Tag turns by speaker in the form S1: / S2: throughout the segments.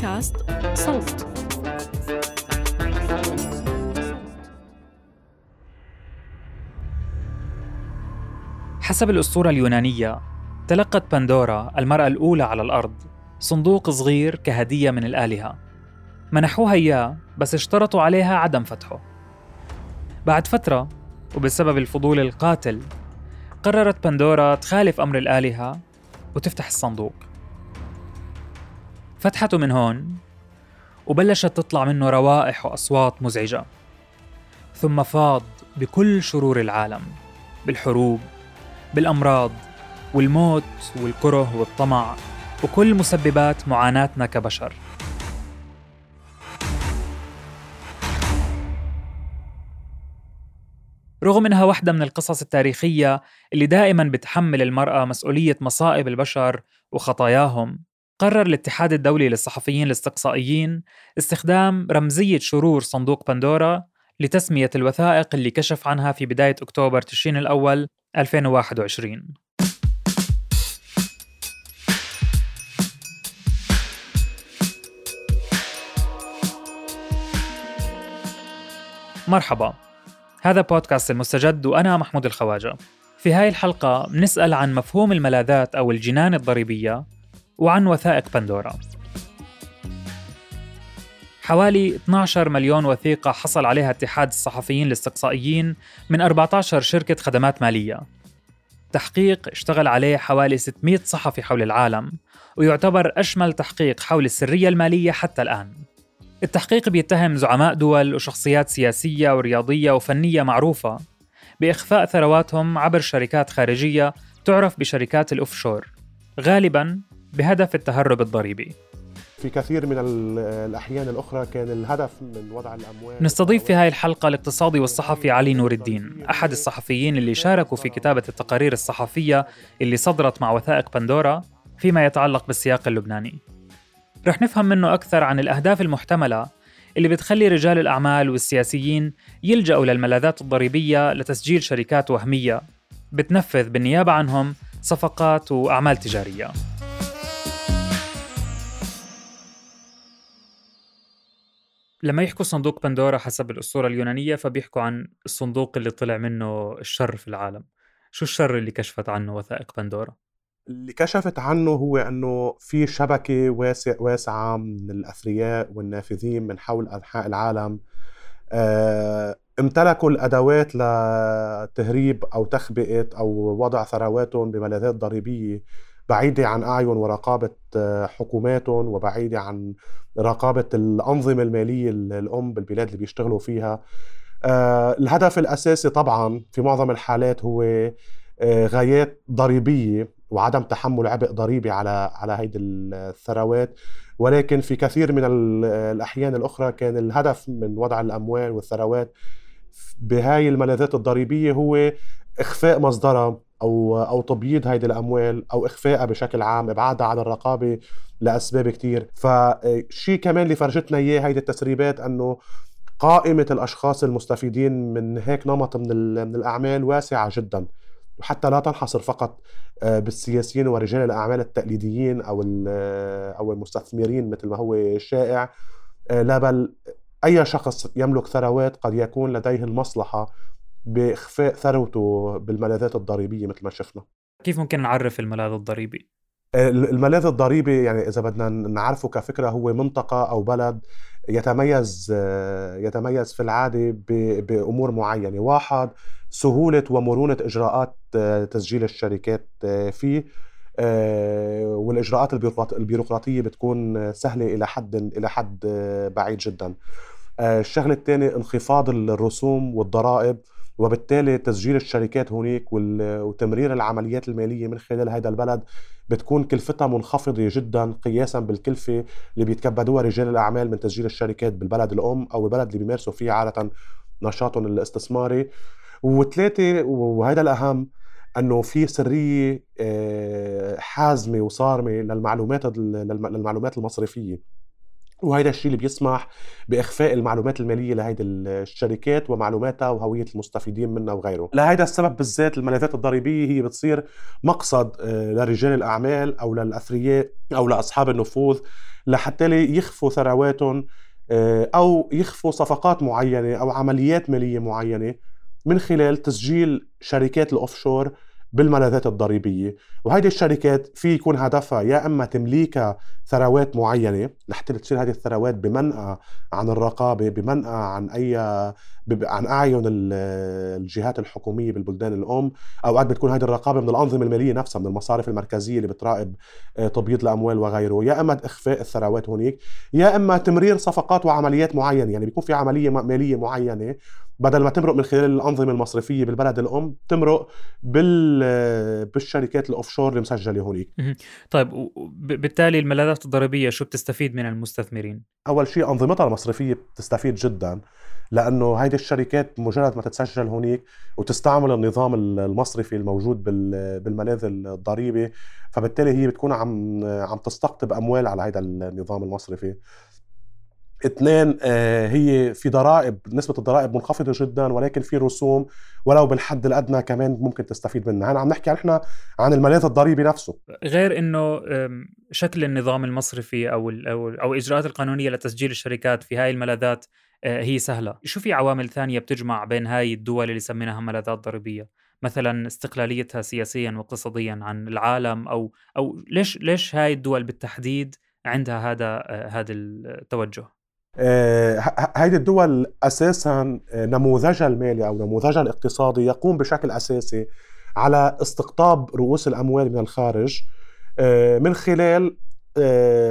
S1: بودكاست صوت. حسب الأسطورة اليونانية تلقت بندورا المرأة الأولى على الأرض صندوق صغير كهدية من الآلهة. منحوها إياه بس اشترطوا عليها عدم فتحه. بعد فترة وبسبب الفضول القاتل قررت بندورا تخالف أمر الآلهة وتفتح الصندوق. فتحته من هون وبلشت تطلع منه روائح وأصوات مزعجة. ثم فاض بكل شرور العالم بالحروب بالأمراض والموت والكره والطمع وكل مسببات معاناتنا كبشر. رغم إنها واحدة من القصص التاريخية اللي دائما بتحمل المرأة مسؤولية مصائب البشر وخطاياهم قرر الاتحاد الدولي للصحفيين الاستقصائيين استخدام رمزية شرور صندوق بندورا لتسمية الوثائق اللي كشف عنها في بداية أكتوبر تشرين الأول 2021 مرحبا. هذا بودكاست المستجد وأنا محمود الخواجة. في هاي الحلقة بنسأل عن مفهوم الملاذات أو الجنان الضريبية وعن وثائق بندورا. حوالي 12 مليون وثيقة حصل عليها اتحاد الصحفيين الاستقصائيين من 14 شركة خدمات مالية. تحقيق اشتغل عليه حوالي 600 صحفي حول العالم ويعتبر أشمل تحقيق حول السرية المالية حتى الآن. التحقيق بيتهم زعماء دول وشخصيات سياسية ورياضية وفنية معروفة. بإخفاء ثرواتهم عبر شركات خارجية تعرف بشركات الأوفشور. غالبا بهدف التهرب الضريبي.
S2: في كثير من الأحيان الأخرى كان الهدف من وضع الأموال.
S1: نستضيف في هذه الحلقة الاقتصادي والصحفي علي نور الدين أحد الصحفيين اللي شاركوا في كتابة التقارير الصحفية اللي صدرت مع وثائق بندورا فيما يتعلق بالسياق اللبناني. رح نفهم منه أكثر عن الأهداف المحتملة اللي بتخلي رجال الأعمال والسياسيين يلجأوا للملاذات الضريبية لتسجيل شركات وهمية بتنفذ بالنيابة عنهم صفقات وأعمال تجارية. لما يحكوا صندوق بندورا حسب الأسطورة اليونانية فبيحكوا عن الصندوق اللي طلع منه الشر في العالم شو الشر اللي كشفت عنه وثائق بندورا؟
S2: اللي كشفت عنه هو إنه في شبكة واسع واسعة من الأثرياء والنافذين من حول أنحاء العالم آه، امتلكوا الأدوات لتهريب أو تخبئة أو وضع ثرواتهم بملاذات ضريبية بعيدة عن أعين ورقابة آه، حكوماتهم وبعيدة عن رقابة الأنظمة المالية الأم بالبلاد اللي بيشتغلوا فيها. آه، الهدف الأساسي طبعا في معظم الحالات هو غايات ضريبية وعدم تحمل عبء ضريبي على على هيدي الثروات. ولكن في كثير من الأحيان الأخرى كان الهدف من وضع الأموال والثروات بهاي الملاذات الضريبية هو إخفاء مصدرها أو أو تبييض هيدي الأموال أو اخفائها بشكل عام إبعادها عن الرقابة لأسباب كتير. فشيء كمان اللي فرجتنا إياه هيدي التسريبات إنه قائمة الأشخاص المستفيدين من هيك نمط من, من الأعمال واسعة جدا. وحتى لا تنحصر فقط آه، بالسياسيين ورجال الأعمال التقليديين أو آه، أو المستثمرين مثل ما هو شائع آه، لا بل أي شخص يملك ثروات قد يكون لديه المصلحة بإخفاء ثروته بالملاذات الضريبية مثل ما شفنا.
S1: كيف ممكن نعرف الملاذ الضريبي؟
S2: الملاذ الضريبي يعني إذا بدنا نعرفه كفكرة هو منطقة أو بلد يتميز يتميز في العادة بأمور معينة. واحد سهولة ومرونة إجراءات تسجيل الشركات فيه. والإجراءات البيروقراطية بتكون سهلة إلى حد إلى حد بعيد جدا. الشغلة الثانية انخفاض الرسوم والضرائب. وبالتالي تسجيل الشركات هناك وتمرير العمليات المالية من خلال هذا البلد بتكون كلفتها منخفضة جدا قياسا بالكلفة اللي بيتكبدوها رجال الأعمال من تسجيل الشركات بالبلد الأم أو البلد اللي بيمارسوا فيه عادة نشاطهم الاستثماري. وثلاثة وهذا الأهم إنه في سرية آه، حازمة وصارمة للمعلومات للمعلومات المصرفية. وهذا الشيء اللي بيسمح بإخفاء المعلومات المالية لهيدي الشركات ومعلوماتها وهوية المستفيدين منها وغيره. لهذا السبب بالذات الملاذات الضريبية هي بتصير مقصد آه، لرجال الأعمال أو للأثرياء أو لأصحاب النفوذ لحتى يخفوا ثرواتهم آه، أو يخفوا صفقات معينة أو عمليات مالية معينة من خلال تسجيل شركات الأوفشور بالملاذات الضريبية. وهيدي الشركات في يكون هدفها يا إما تمليك ثروات معينة لحتى تصير هذه الثروات بمنأى عن الرقابة بمنأى عن أي عن أعين الجهات الحكومية بالبلدان الأم. أوقات بتكون هذه الرقابة من الأنظمة المالية نفسها من المصارف المركزية اللي بتراقب آه، تبييض الأموال وغيره. يا إما إخفاء الثروات هناك يا إما تمرير صفقات وعمليات معينة. يعني بيكون في عملية مالية معينة بدل ما تمرق من خلال الأنظمة المصرفية بالبلد الأم تمرق بال بالشركات الاوفشور المسجله هونيك.
S1: طيب بالتالي الملاذات الضريبية شو بتستفيد من المستثمرين؟
S2: أول شيء أنظمتها المصرفية بتستفيد جدا لأنه هيدي الشركات مجرد ما تتسجل هونيك وتستعمل النظام المصرفي الموجود بالملاذ الضريبي فبالتالي هي بتكون عم عم تستقطب أموال على هذا النظام المصرفي. اثنين آه، هي في ضرائب نسبة الضرائب منخفضة جدا ولكن في رسوم ولو بالحد الأدنى كمان ممكن تستفيد منها. أنا عم نحكي نحن عن الملاذ الضريبي نفسه.
S1: غير أنه شكل النظام المصرفي أو أو أو الإجراءات القانونية لتسجيل الشركات في هاي الملاذات آه، هي سهلة. شو في عوامل ثانية بتجمع بين هاي الدول اللي سميناها ملاذات ضريبية؟ مثلا استقلاليتها سياسيا واقتصاديا عن العالم أو أو ليش ليش هاي الدول بالتحديد عندها هذا آه، هذا التوجه؟
S2: هيدي الدول أساسا آه، نموذجها المالي أو نموذجها الاقتصادي يقوم بشكل أساسي على استقطاب رؤوس الأموال من الخارج آه، من خلال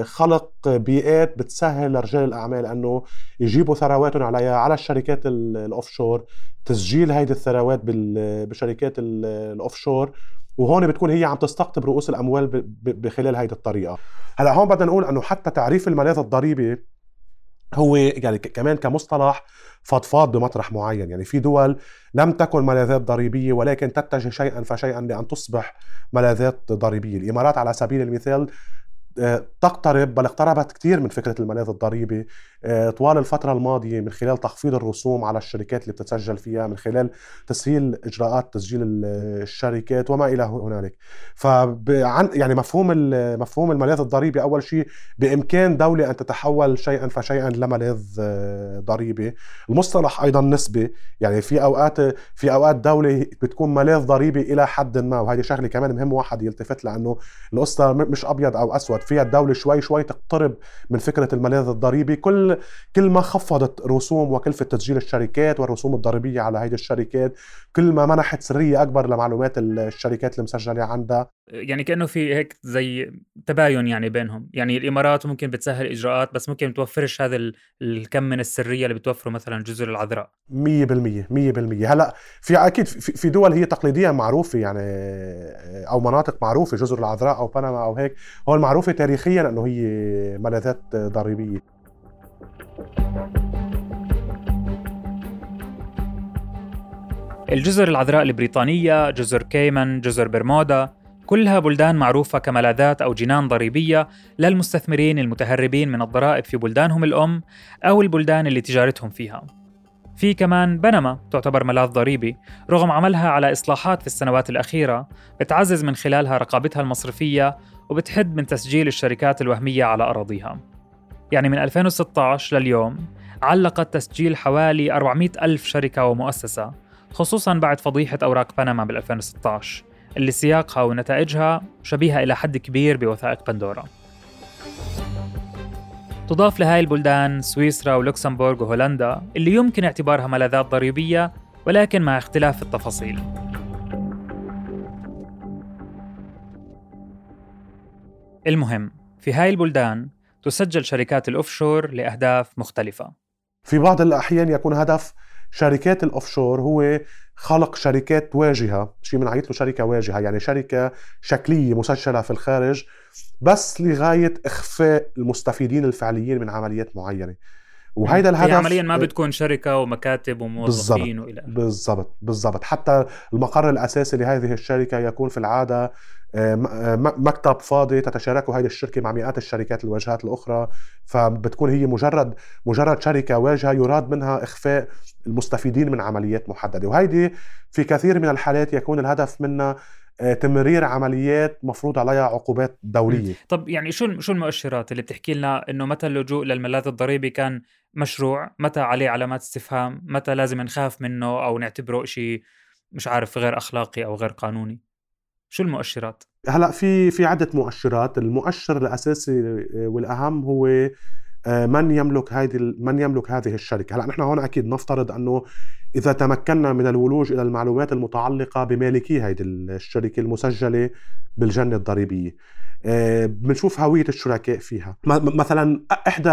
S2: خلق بيئات بتسهل لرجال الأعمال أنه يجيبوا ثرواتهم عليها على الشركات الأوفشور تسجيل هيدي الثروات بشركات الأوفشور وهون بتكون هي عم تستقطب رؤوس الأموال بخلال هيدي الطريقة. هلأ هون بدنا نقول أنه حتى تعريف الملاذ الضريبي هو يعني كمان كمصطلح فضفاض بمطرح معين. يعني في دول لم تكن ملاذات ضريبية ولكن تتجه شيئا فشيئا لأن تصبح ملاذات ضريبية. الإمارات على سبيل المثال تقترب بل اقتربت كثير من فكرة الملاذ الضريبي. آه، طوال الفترة الماضية من خلال تخفيض الرسوم على الشركات اللي بتتسجل فيها من خلال تسهيل إجراءات تسجيل الشركات وما إلى هنالك. فعن يعني مفهوم مفهوم الملاذ الضريبي أول شيء بإمكان دولة أن تتحول شيئا فشيئا لملاذ آه، ضريبي. المصطلح أيضا نسبي. يعني في أوقات في أوقات دولة بتكون ملاذ ضريبي إلى حد ما وهذه شغلة كمان مهم واحد يلتفت لأنه القصة مش أبيض أو أسود. فيها الدولة شوي شوي تقترب من فكرة الملاذ الضريبي. كل كل ما خفضت رسوم وكلفة تسجيل الشركات والرسوم الضريبية على هيدي الشركات كل ما منحت سرية أكبر لمعلومات الشركات المسجلة عندها.
S1: يعني كأنه في هيك زي تباين يعني بينهم. يعني الإمارات ممكن بتسهل إجراءات بس ممكن توفرش هذا الكم من السرية اللي بتوفره مثلا جزر العذراء 100% 100%
S2: هلأ في أكيد في دول هي تقليديا معروفة يعني أو مناطق معروفة جزر العذراء أو بنما أو هيك هو معروفة تاريخيا إنه هي ملاذات ضريبية.
S1: الجزر العذراء البريطانية، جزر كيمن، جزر برمودا، كلها بلدان معروفة كملاذات أو جنان ضريبية للمستثمرين المتهربين من الضرائب في بلدانهم الأم أو البلدان اللي تجارتهم فيها. في كمان بنما تعتبر ملاذ ضريبي رغم عملها على إصلاحات في السنوات الأخيرة بتعزز من خلالها رقابتها المصرفية وبتحد من تسجيل الشركات الوهمية على أراضيها يعني من 2016 لليوم علقت تسجيل حوالي 400 ألف شركة ومؤسسة خصوصا بعد فضيحة أوراق بنما بال 2016 اللي سياقها ونتائجها شبيهة إلى حد كبير بوثائق بندورا. تضاف لهاي البلدان سويسرا ولوكسمبورغ وهولندا اللي يمكن اعتبارها ملاذات ضريبية ولكن مع اختلاف التفاصيل. المهم في هاي البلدان تسجل شركات الأوفشور لأهداف مختلفة.
S2: في بعض الأحيان يكون هدف شركات الأوفشور هو خلق شركات واجهة شيء بنعيط له شركة واجهة يعني شركة شكلية مسجلة في الخارج بس لغاية إخفاء المستفيدين الفعليين من عمليات معينة. وهيدا الهدف
S1: عمليا ما بتكون شركة ومكاتب وموظفين وإلى
S2: بالضبط بالضبط. حتى المقر الأساسي لهذه الشركة يكون في العادة آه، آه، مكتب فاضي تتشاركه هذه الشركة مع مئات الشركات الواجهات الأخرى. فبتكون هي مجرد مجرد شركة واجهة يراد منها إخفاء المستفيدين من عمليات محددة. وهيدي في كثير من الحالات يكون الهدف منها تمرير عمليات مفروض عليها عقوبات دولية.
S1: طب يعني شو شو المؤشرات اللي بتحكي لنا إنه متى اللجوء للملاذ الضريبي كان مشروع؟ متى عليه علامات استفهام؟ متى لازم نخاف منه أو نعتبره شيء مش عارف غير أخلاقي أو غير قانوني؟ شو المؤشرات؟
S2: هلأ في في عدة مؤشرات. المؤشر الأساسي آه، والأهم هو آه، من يملك هذه من يملك هذه الشركة. هلأ نحن هون أكيد نفترض أنه إذا تمكنا من الولوج إلى المعلومات المتعلقة بمالكي هذه الشركة المسجلة بالجنة الضريبية. آه، بنشوف هوية الشركاء فيها. مثلا إحدى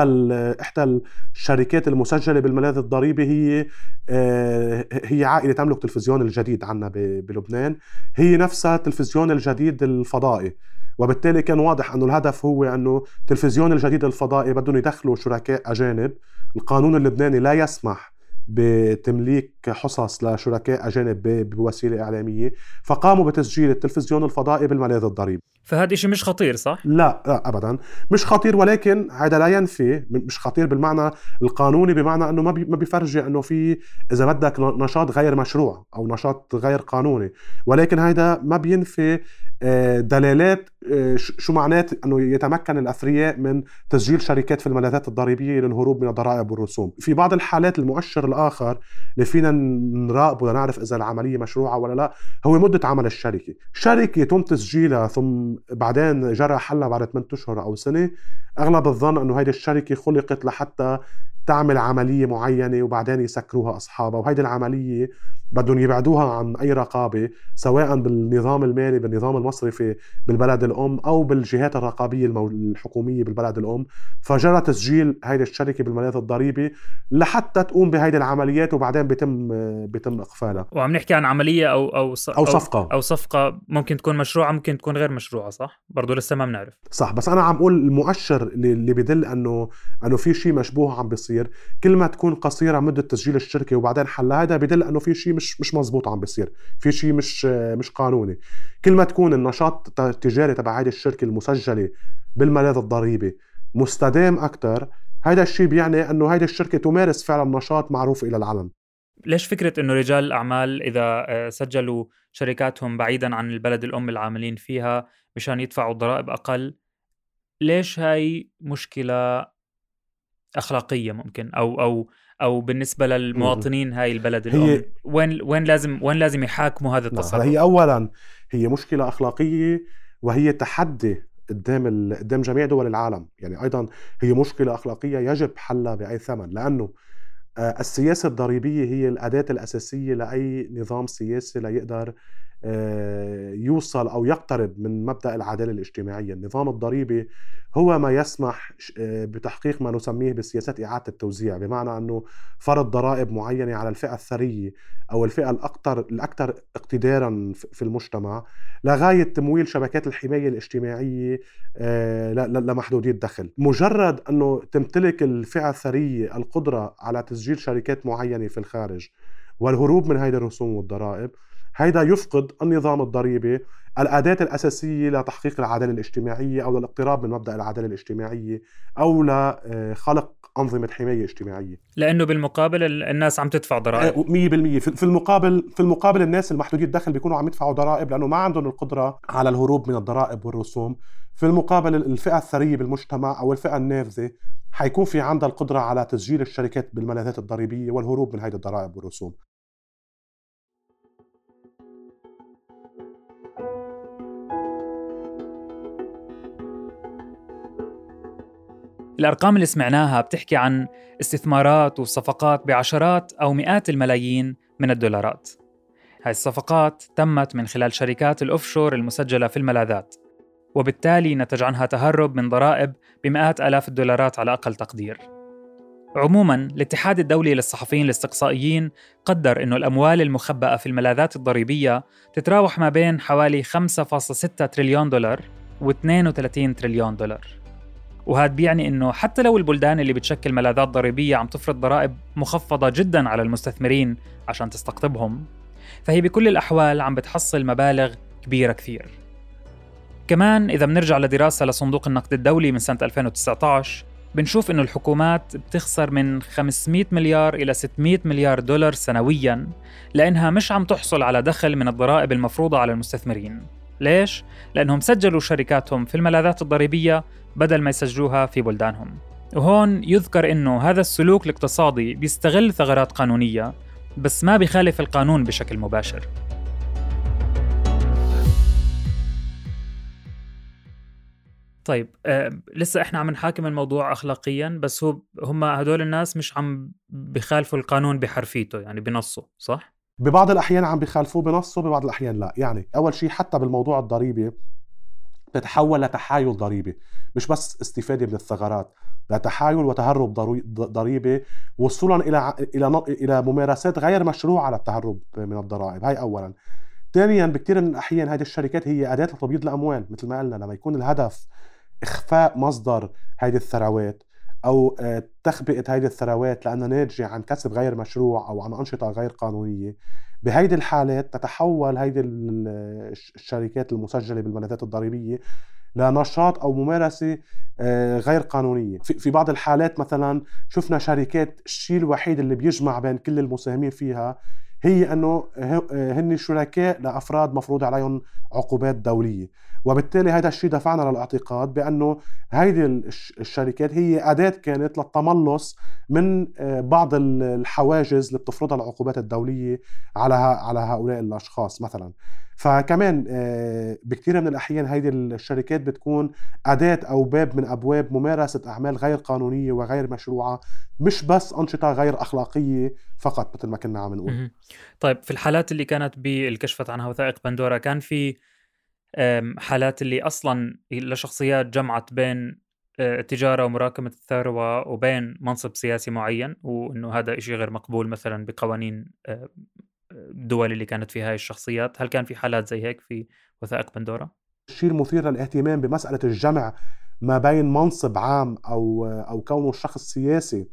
S2: إحدى الشركات المسجلة بالملاذ الضريبي هي آه، هي عائلة تملك تلفزيون الجديد عندنا بلبنان. هي نفسها التلفزيون الجديد الفضائي. وبالتالي كان واضح أنه الهدف هو أنه تلفزيون الجديد الفضائي بدهم يدخلوا شركاء أجانب. القانون اللبناني لا يسمح بتمليك حصص لشركاء أجانب بوسيلة إعلامية فقاموا بتسجيل التلفزيون الفضائي بالملاذ الضريبي.
S1: فهذا شيء مش خطير صح؟
S2: لا لا ابدا. مش خطير ولكن هذا لا ينفي. مش خطير بالمعنى القانوني بمعنى إنه ما ما بيفرجي إنه في إذا بدك نشاط غير مشروع أو نشاط غير قانوني. ولكن هذا ما بينفي آه، دلالات آه، شو معنات إنه يتمكن الأثرياء من تسجيل شركات في الملاذات الضريبية للهروب من الضرائب والرسوم. في بعض الحالات المؤشر الآخر اللي فينا نراقبه لنعرف إذا العملية مشروعة ولا لا هو مدة عمل الشركة. شركة يتم تسجيلها ثم بعدين جرى حلها بعد 8 أشهر أو سنة. أغلب الظن إنه هيدي الشركة خلقت لحتى تعمل عملية معينة وبعدين يسكروها أصحابها وهيدي العملية بدهم يبعدوها عن أي رقابة سواء بالنظام المالي بالنظام المصرفي بالبلد الأم أو بالجهات الرقابية الحكومية بالبلد الأم. فجرى تسجيل هيدي الشركة بالملاذ الضريبي لحتى تقوم بهيدي العمليات وبعدين بيتم بيتم إقفالها.
S1: وعم نحكي عن عملية أو أو
S2: أو صفقة.
S1: أو صفقة ممكن تكون مشروعة ممكن تكون غير مشروعة صح؟ برضه لسه ما بنعرف.
S2: صح بس أنا عم أقول المؤشر اللي بدل أنه أنه في شيء مشبوه عم بيصير. بيصير كل ما تكون قصيرة مدة تسجيل الشركة وبعدين حلها هذا بدل أنه في شيء مش مش مزبوط عم بيصير. في شيء مش مش قانوني. كل ما تكون النشاط التجاري تبع هذه الشركة المسجلة بالملاذ الضريبي مستدام أكثر هذا الشيء بيعني إنه هذه الشركة تمارس فعلا نشاط معروف إلى العلن
S1: ليش فكرة إنه رجال الأعمال إذا آه، سجلوا شركاتهم بعيدا عن البلد الام العاملين فيها مشان يدفعوا ضرائب أقل ليش هاي مشكلة أخلاقية ممكن أو أو أو بالنسبة للمواطنين هاي البلد الأم. هي وين وين لازم وين لازم يحاكموا هذا التصرف
S2: هي اولا هي مشكلة أخلاقية وهي تحدي قدام ال... قدام جميع دول العالم. يعني أيضا هي مشكلة أخلاقية يجب حلها بأي ثمن لأنه آه، السياسة الضريبية هي الأداة الأساسية لأي نظام سياسي ليقدر يوصل أو يقترب من مبدأ العدالة الاجتماعية، النظام الضريبي هو ما يسمح آه، بتحقيق ما نسميه بسياسات إعادة التوزيع، بمعنى أنه فرض ضرائب معينة على الفئة الثرية أو الفئة الاكثر الاكثر اقتدارا في المجتمع لغاية تمويل شبكات الحماية الاجتماعية آه، لمحدودي الدخل، مجرد أنه تمتلك الفئة الثرية القدرة على تسجيل شركات معينة في الخارج والهروب من هذه الرسوم والضرائب هيدا يفقد النظام الضريبي الأداة الأساسية لتحقيق العدالة الاجتماعية أو للاقتراب من مبدأ العدالة الاجتماعية أو لخلق أنظمة حماية اجتماعية.
S1: لأنه بالمقابل الناس عم تدفع ضرائب.
S2: 100% في المقابل في المقابل الناس المحدودي الدخل بيكونوا عم يدفعوا ضرائب لأنه ما عندهم القدرة على الهروب من الضرائب والرسوم. في المقابل الفئة الثرية بالمجتمع أو الفئة النافذة حيكون في عندها القدرة على تسجيل الشركات بالملاذات الضريبية والهروب من هذه الضرائب والرسوم.
S1: الأرقام اللي سمعناها بتحكي عن استثمارات وصفقات بعشرات أو مئات الملايين من الدولارات. هاي الصفقات تمت من خلال شركات الأوفشور المسجلة في الملاذات وبالتالي نتج عنها تهرب من ضرائب بمئات آلاف الدولارات على أقل تقدير. عموما الاتحاد الدولي للصحفيين الاستقصائيين قدر أنه الأموال المخبأة في الملاذات الضريبية تتراوح ما بين حوالي 5.6 تريليون دولار و 32 تريليون دولار. وهذا بيعني إنه حتى لو البلدان اللي بتشكل ملاذات ضريبية عم تفرض ضرائب مخفضة جدا على المستثمرين عشان تستقطبهم فهي بكل الأحوال عم بتحصل مبالغ كبيرة كثير. كمان إذا بنرجع لدراسة لصندوق النقد الدولي من سنة 2019 بنشوف إنه الحكومات بتخسر من 500 مليار إلى 600 مليار دولار سنويا لأنها مش عم تحصل على دخل من الضرائب المفروضة على المستثمرين. ليش؟ لأنهم سجلوا شركاتهم في الملاذات الضريبية بدل ما يسجلوها في بلدانهم وهون يذكر أنه هذا السلوك الاقتصادي بيستغل ثغرات قانونية بس ما بيخالف القانون بشكل مباشر طيب آه لسه إحنا عم نحاكم الموضوع اخلاقيا بس هو هم هدول الناس مش عم بخالفوا القانون بحرفيته يعني بنصه صح؟
S2: ببعض الأحيان عم بيخالفوه بنصه ببعض الأحيان لا. يعني أول شيء حتى بالموضوع الضريبي تتحول لتحايل ضريبي مش بس استفادة من الثغرات لتحايل وتهرب ضريبي وصولا إلى إلى إلى ممارسات غير مشروعة للتهرب من الضرائب. هاي اولا. ثانيا بكثير من الأحيان هذه الشركات هي أداة لتبييض الأموال مثل ما قلنا لما يكون الهدف إخفاء مصدر هذه الثروات. أو آه، تخبئة هذه الثروات لأنها ناتجة عن كسب غير مشروع أو عن أنشطة غير قانونية. بهيدي الحالات تتحول هيدي الشركات المسجلة بالملاذات الضريبية لنشاط أو ممارسة آه، غير قانونية. في بعض الحالات مثلا شفنا شركات الشيء الوحيد اللي بيجمع بين كل المساهمين فيها هي أنه هن شركاء لأفراد مفروض عليهم عقوبات دولية. وبالتالي هذا الشيء دفعنا للاعتقاد بأنه هيدي الشركات هي أداة كانت للتملص من آه، بعض الحواجز اللي بتفرضها العقوبات الدولية على على هؤلاء الأشخاص مثلا. فكمان آه، بكثير من الأحيان هيدي الشركات بتكون أداة أو باب من أبواب ممارسة أعمال غير قانونية وغير مشروعة مش بس أنشطة غير أخلاقية فقط مثل ما كنا عم نقول.
S1: طيب في الحالات اللي كانت باللي كشفت عنها وثائق بندورا كان في حالات اللي أصلا لشخصيات جمعت بين التجاره آه، ومراكمة الثروة وبين منصب سياسي معين وإنه هذا شيء غير مقبول مثلا بقوانين الدول اللي كانت فيها هاي الشخصيات؟ هل كان في حالات زي هيك في وثائق بندورا
S2: الشيء المثير للاهتمام بمسألة الجمع ما بين منصب عام أو أو كونه شخص سياسي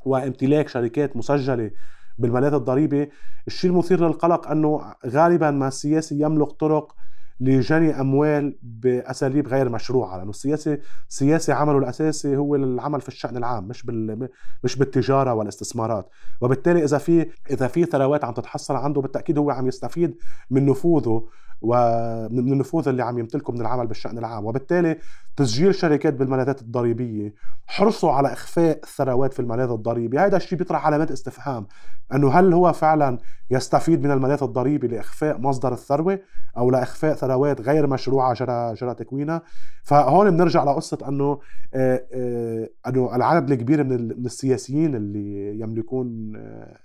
S2: وامتلاك شركات مسجلة بالملاذ الضريبي الشيء المثير للقلق أنه غالبا ما السياسي يملك طرق لجني أموال بأساليب غير مشروعة لأنه السياسي سياسي عمله الأساسي هو العمل في الشأن العام مش بال مش بالتجارة والاستثمارات. وبالتالي إذا في إذا في ثروات عم تتحصل عنده بالتأكيد هو عم يستفيد من نفوذه ومن النفوذ اللي عم يمتلكه من العمل بالشأن العام. وبالتالي تسجيل شركات بالملاذات الضريبية حرصوا على إخفاء الثروات في الملاذ الضريبي. هذا الشيء بيطرح علامات استفهام. أنه هل هو فعلا يستفيد من الملاذ الضريبي لإخفاء مصدر الثروة أو لإخفاء ثروات غير مشروعة جرى جرى تكوينها؟ فهون بنرجع لقصة أنه آه، آه، أنه العدد الكبير من السياسيين اللي يملكون آه،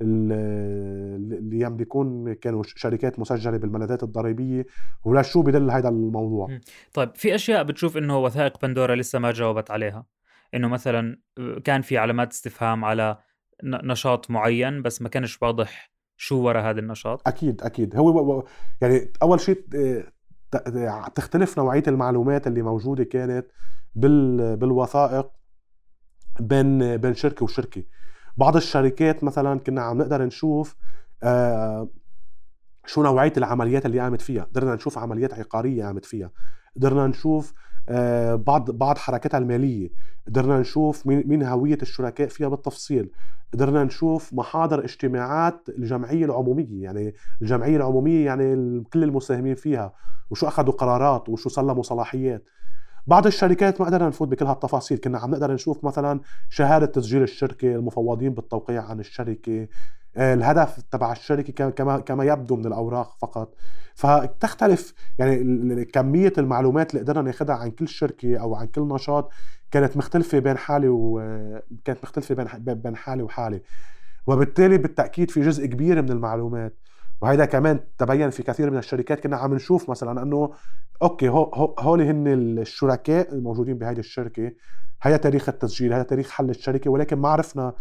S2: اللي يملكون كانوا شركات مسجلة بالملاذات الضريبية. ولا شو بدل هذا الموضوع؟
S1: طيب في أشياء بتشوف إنه وثائق بندورا لسه ما جاوبت عليها. إنه مثلا كان في علامات استفهام على نشاط معين بس ما كانش واضح شو وراء هذا النشاط.
S2: أكيد أكيد. هو يعني أول شيء تختلف نوعية المعلومات اللي موجودة كانت بالوثائق بين بين شركة وشركة. بعض الشركات مثلا كنا عم نقدر نشوف آه شو نوعية العمليات اللي قامت فيها. قدرنا نشوف عمليات عقارية قامت فيها. قدرنا نشوف آه بعض بعض حركاتها المالية قدرنا نشوف مين هوية الشركاء فيها بالتفصيل قدرنا نشوف محاضر اجتماعات الجمعية العمومية يعني الجمعية العمومية يعني كل المساهمين فيها وشو أخذوا قرارات وشو سلموا صلاحيات. بعض الشركات ما قدرنا نفوت بكل هالتفاصيل كنا عم نقدر نشوف مثلا شهادة تسجيل الشركة المفوضين بالتوقيع عن الشركة الهدف تبع الشركة كما كما يبدو من الأوراق فقط. فتختلف يعني كمية المعلومات اللي قدرنا ناخذها عن كل شركة أو عن كل نشاط كانت مختلفة بين حالي وكانت مختلفة بين بين حالي وحالي. وبالتالي بالتأكيد في جزء كبير من المعلومات. وهذا كمان تبين في كثير من الشركات كنا عم نشوف مثلا إنه أوكي هول هن الشركاء الموجودين بهذه الشركة. هذا تاريخ التسجيل هذا تاريخ حل الشركة ولكن ما عرفنا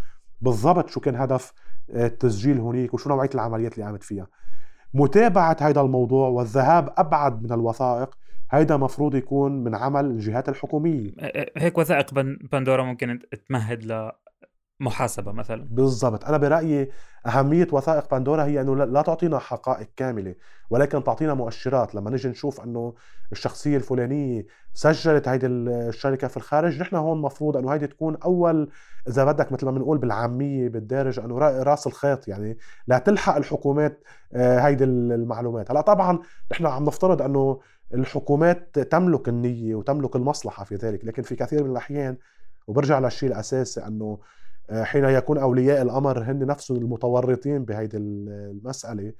S2: بالضبط شو كان هدف آه، التسجيل هنيك وشو نوعية العمليات اللي قامت فيها متابعة هذا الموضوع والذهاب أبعد من الوثائق هيدا مفروض يكون من عمل الجهات الحكومية.
S1: هيك وثائق بندورا ممكن تمهد لمحاسبة مثلا.
S2: بالضبط. أنا برأيي أهمية وثائق بندورا هي أنه لا تعطينا حقائق كاملة ولكن تعطينا مؤشرات. لما نجي نشوف أنه الشخصية الفلانية سجلت هيدي الشركة في الخارج نحن هون مفروض أنه هيدي تكون أول إذا بدك مثل ما بنقول بالعامية بالدارج أنه رأس الخيط يعني لا تلحق الحكومات آه، هيدي المعلومات. هلأ طبعا نحن عم نفترض أنه الحكومات تملك النية وتملك المصلحة في ذلك لكن في كثير من الأحيان وبرجع للشيء الأساسي أنه حين يكون أولياء الأمر هن نفسهم المتورطين بهيدي المسألة.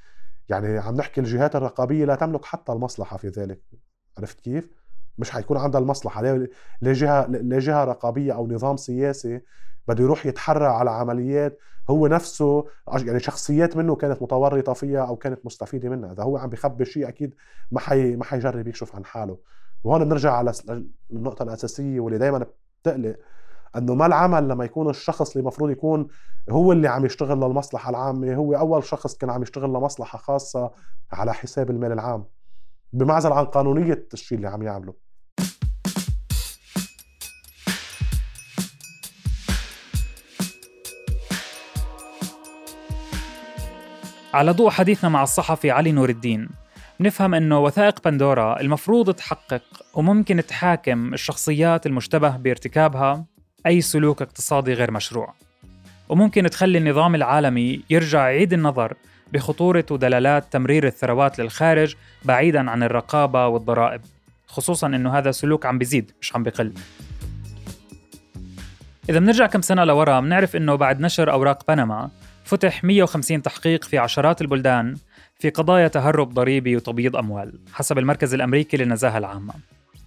S2: يعني عم نحكي الجهات الرقابية لا تملك حتى المصلحة في ذلك. عرفت كيف؟ مش حيكون عندها المصلحة. ليه جهة ليه جهة رقابية أو نظام سياسي بده يروح يتحرى على عمليات هو نفسه يعني شخصيات منه كانت متورطة فيها أو كانت مستفيدة منها. إذا هو عم بيخبي شيء أكيد ما حي ما حيجرب يكشف عن حاله. وهون بنرجع على النقطه الأساسية واللي دائما بتقلق. إنه ما العمل لما يكون الشخص اللي المفروض يكون هو اللي عم يشتغل للمصلحة العامة هو أول شخص كان عم يشتغل لمصلحة خاصة على حساب المال العام بمعزل عن قانونية الشيء اللي عم يعمله
S1: على ضوء حديثنا مع الصحفي علي نور الدين نفهم إنه وثائق بندورا المفروض تحقق وممكن تحاكم الشخصيات المشتبه بارتكابها أي سلوك اقتصادي غير مشروع. وممكن تخلي النظام العالمي يرجع يعيد النظر بخطورة ودلالات تمرير الثروات للخارج بعيدا عن الرقابة والضرائب خصوصا إنه هذا سلوك عم بيزيد مش عم بقل إذا بنرجع كم سنة لورا بنعرف إنه بعد نشر أوراق بنما فتح 150 تحقيق في عشرات البلدان في قضايا تهرب ضريبي وتبييض أموال حسب المركز الأمريكي للنزاهة العامة.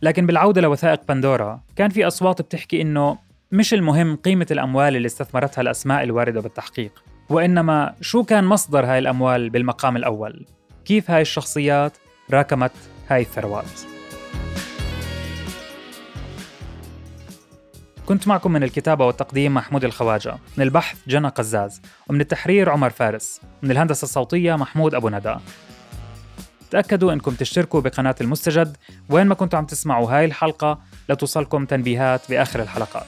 S1: لكن بالعودة لوثائق بندورا كان في أصوات بتحكي إنه مش المهم قيمة الأموال اللي استثمرتها الأسماء الواردة بالتحقيق وإنما شو كان مصدر هاي الأموال بالمقام الأول؟ كيف هاي الشخصيات راكمت هاي الثروات؟ كنت معكم من الكتابة والتقديم محمود الخواجة من البحث جنى قزاز ومن التحرير عمر فارس من الهندسة الصوتية محمود أبو ندى. تأكدوا أنكم تشتركوا بقناة المستجد وين ما كنتوا عم تسمعوا هاي الحلقة لتوصلكم تنبيهات بآخر الحلقات.